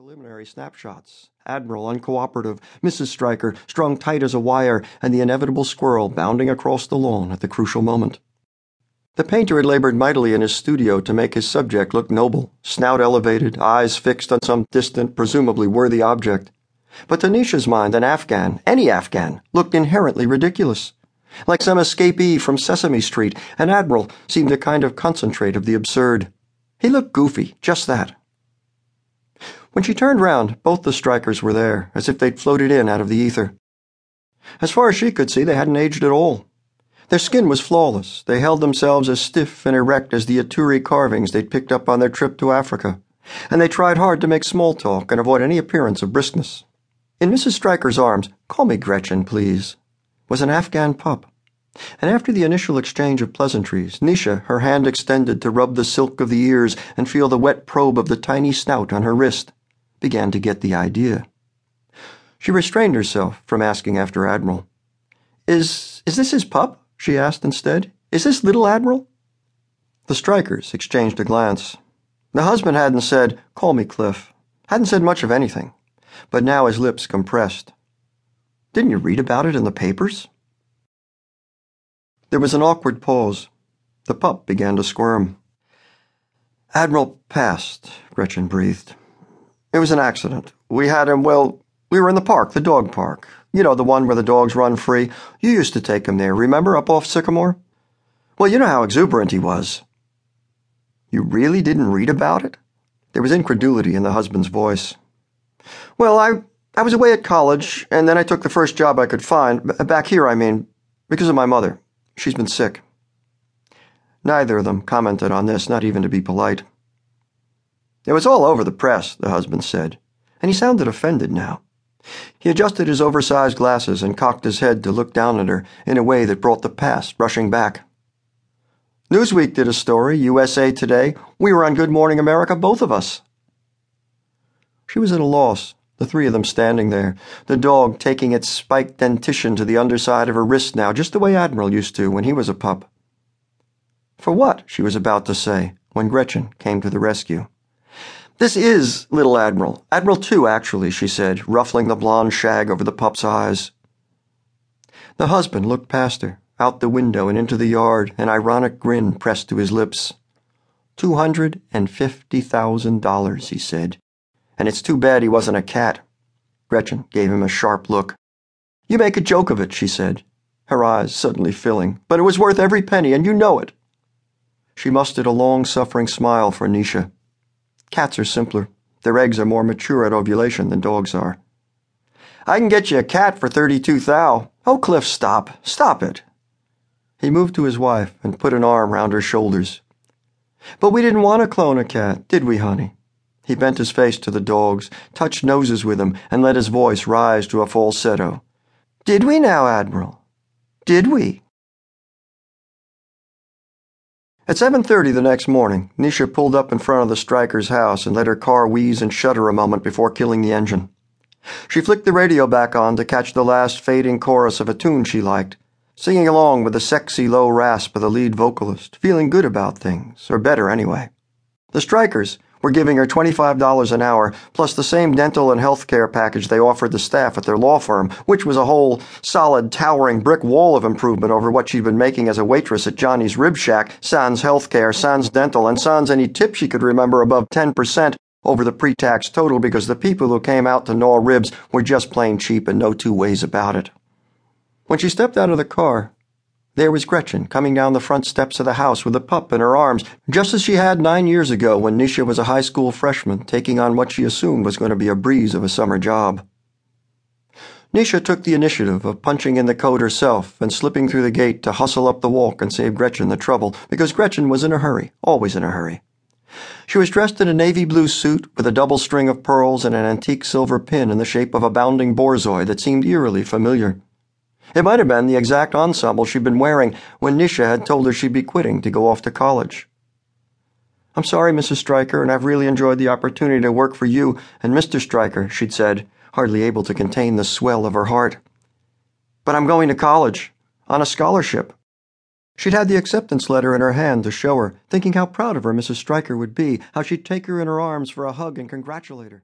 preliminary snapshots. Admiral uncooperative, Mrs. Striker strung tight as a wire, and the inevitable squirrel bounding across the lawn at the crucial moment. The painter had labored mightily in his studio to make his subject look noble, snout elevated, eyes fixed on some distant, presumably worthy object. But to Nisha's mind, an Afghan, any Afghan, looked inherently ridiculous. Like some escapee from Sesame Street, an admiral seemed a kind of concentrate of the absurd. He looked goofy, just that. When she turned round, both the Strikers were there, as if they'd floated in out of the ether. As far as she could see, they hadn't aged at all. Their skin was flawless. They held themselves as stiff and erect as the Aturi carvings they'd picked up on their trip to Africa, and they tried hard to make small talk and avoid any appearance of briskness. In Mrs. Striker's arms, call me Gretchen, please, was an Afghan pup. And after the initial exchange of pleasantries, Nisha, her hand extended to rub the silk of the ears and feel the wet probe of the tiny snout on her wrist, began to get the idea. She restrained herself from asking after Admiral. Is is this his pup? she asked instead. Is this little Admiral? The Strikers exchanged a glance. The husband hadn't said, Call me Cliff. Hadn't said much of anything. But now his lips compressed. Didn't you read about it in the papers? There was an awkward pause. The pup began to squirm. Admiral passed, Gretchen breathed. It was an accident. We had him, well, we were in the park, the dog park. You know, the one where the dogs run free. You used to take him there, remember, up off Sycamore? Well, you know how exuberant he was. You really didn't read about it? There was incredulity in the husband's voice. Well, I, I was away at college, and then I took the first job I could find, back here, I mean, because of my mother. She's been sick. Neither of them commented on this, not even to be polite. It was all over the press, the husband said, and he sounded offended now. He adjusted his oversized glasses and cocked his head to look down at her in a way that brought the past rushing back. Newsweek did a story, USA Today. We were on Good Morning America, both of us. She was at a loss, the three of them standing there, the dog taking its spiked dentition to the underside of her wrist now, just the way Admiral used to when he was a pup. For what? she was about to say, when Gretchen came to the rescue. This is Little Admiral. Admiral two, actually, she said, ruffling the blonde shag over the pup's eyes. The husband looked past her, out the window and into the yard, an ironic grin pressed to his lips. Two hundred and fifty thousand dollars, he said. And it's too bad he wasn't a cat. Gretchen gave him a sharp look. You make a joke of it, she said, her eyes suddenly filling, but it was worth every penny, and you know it. She mustered a long suffering smile for Nisha. Cats are simpler. Their eggs are more mature at ovulation than dogs are. I can get you a cat for thirty-two thou. Oh, Cliff, stop. Stop it. He moved to his wife and put an arm round her shoulders. But we didn't want to clone a cat, did we, honey? He bent his face to the dogs, touched noses with them, and let his voice rise to a falsetto. Did we now, Admiral? Did we? At 7.30 the next morning, Nisha pulled up in front of the Striker's house and let her car wheeze and shudder a moment before killing the engine. She flicked the radio back on to catch the last fading chorus of a tune she liked, singing along with the sexy low rasp of the lead vocalist, feeling good about things, or better anyway. The Strikers, were giving her $25 an hour, plus the same dental and health care package they offered the staff at their law firm, which was a whole, solid, towering brick wall of improvement over what she'd been making as a waitress at Johnny's Rib Shack, sans health care, sans dental, and sans any tip she could remember above 10% over the pre tax total because the people who came out to gnaw ribs were just plain cheap and no two ways about it. When she stepped out of the car, there was Gretchen coming down the front steps of the house with a pup in her arms, just as she had nine years ago when Nisha was a high school freshman, taking on what she assumed was going to be a breeze of a summer job. Nisha took the initiative of punching in the code herself and slipping through the gate to hustle up the walk and save Gretchen the trouble, because Gretchen was in a hurry, always in a hurry. She was dressed in a navy blue suit with a double string of pearls and an antique silver pin in the shape of a bounding borzoi that seemed eerily familiar. It might have been the exact ensemble she'd been wearing when Nisha had told her she'd be quitting to go off to college. I'm sorry, Mrs. Striker, and I've really enjoyed the opportunity to work for you and Mr. Striker, she'd said, hardly able to contain the swell of her heart. But I'm going to college, on a scholarship. She'd had the acceptance letter in her hand to show her, thinking how proud of her Mrs. Striker would be, how she'd take her in her arms for a hug and congratulate her.